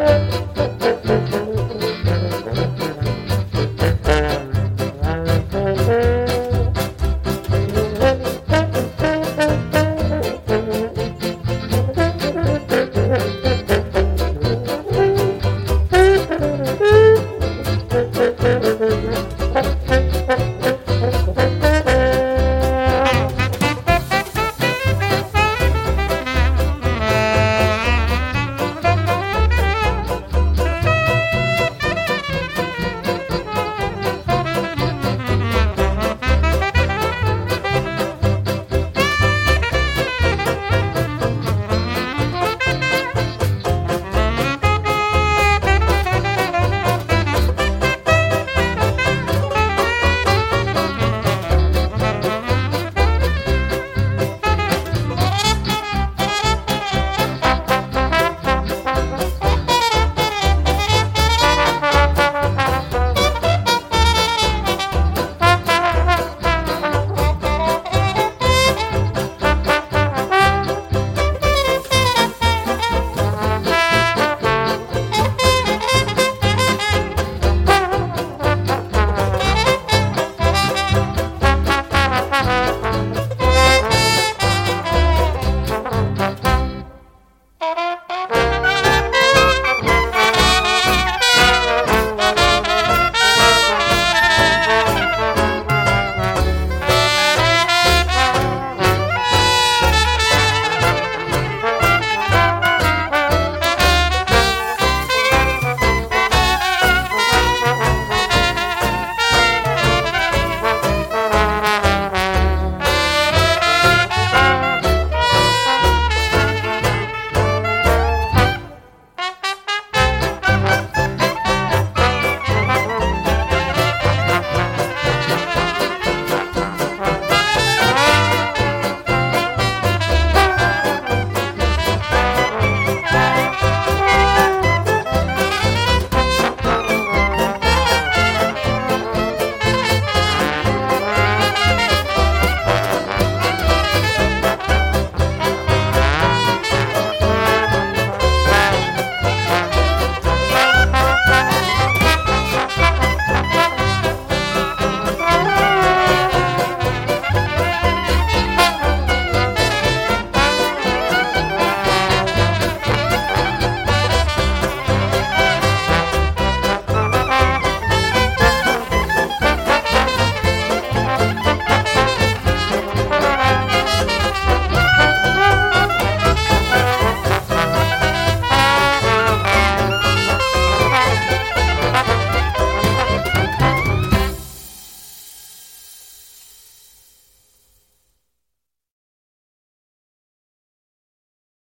Bye.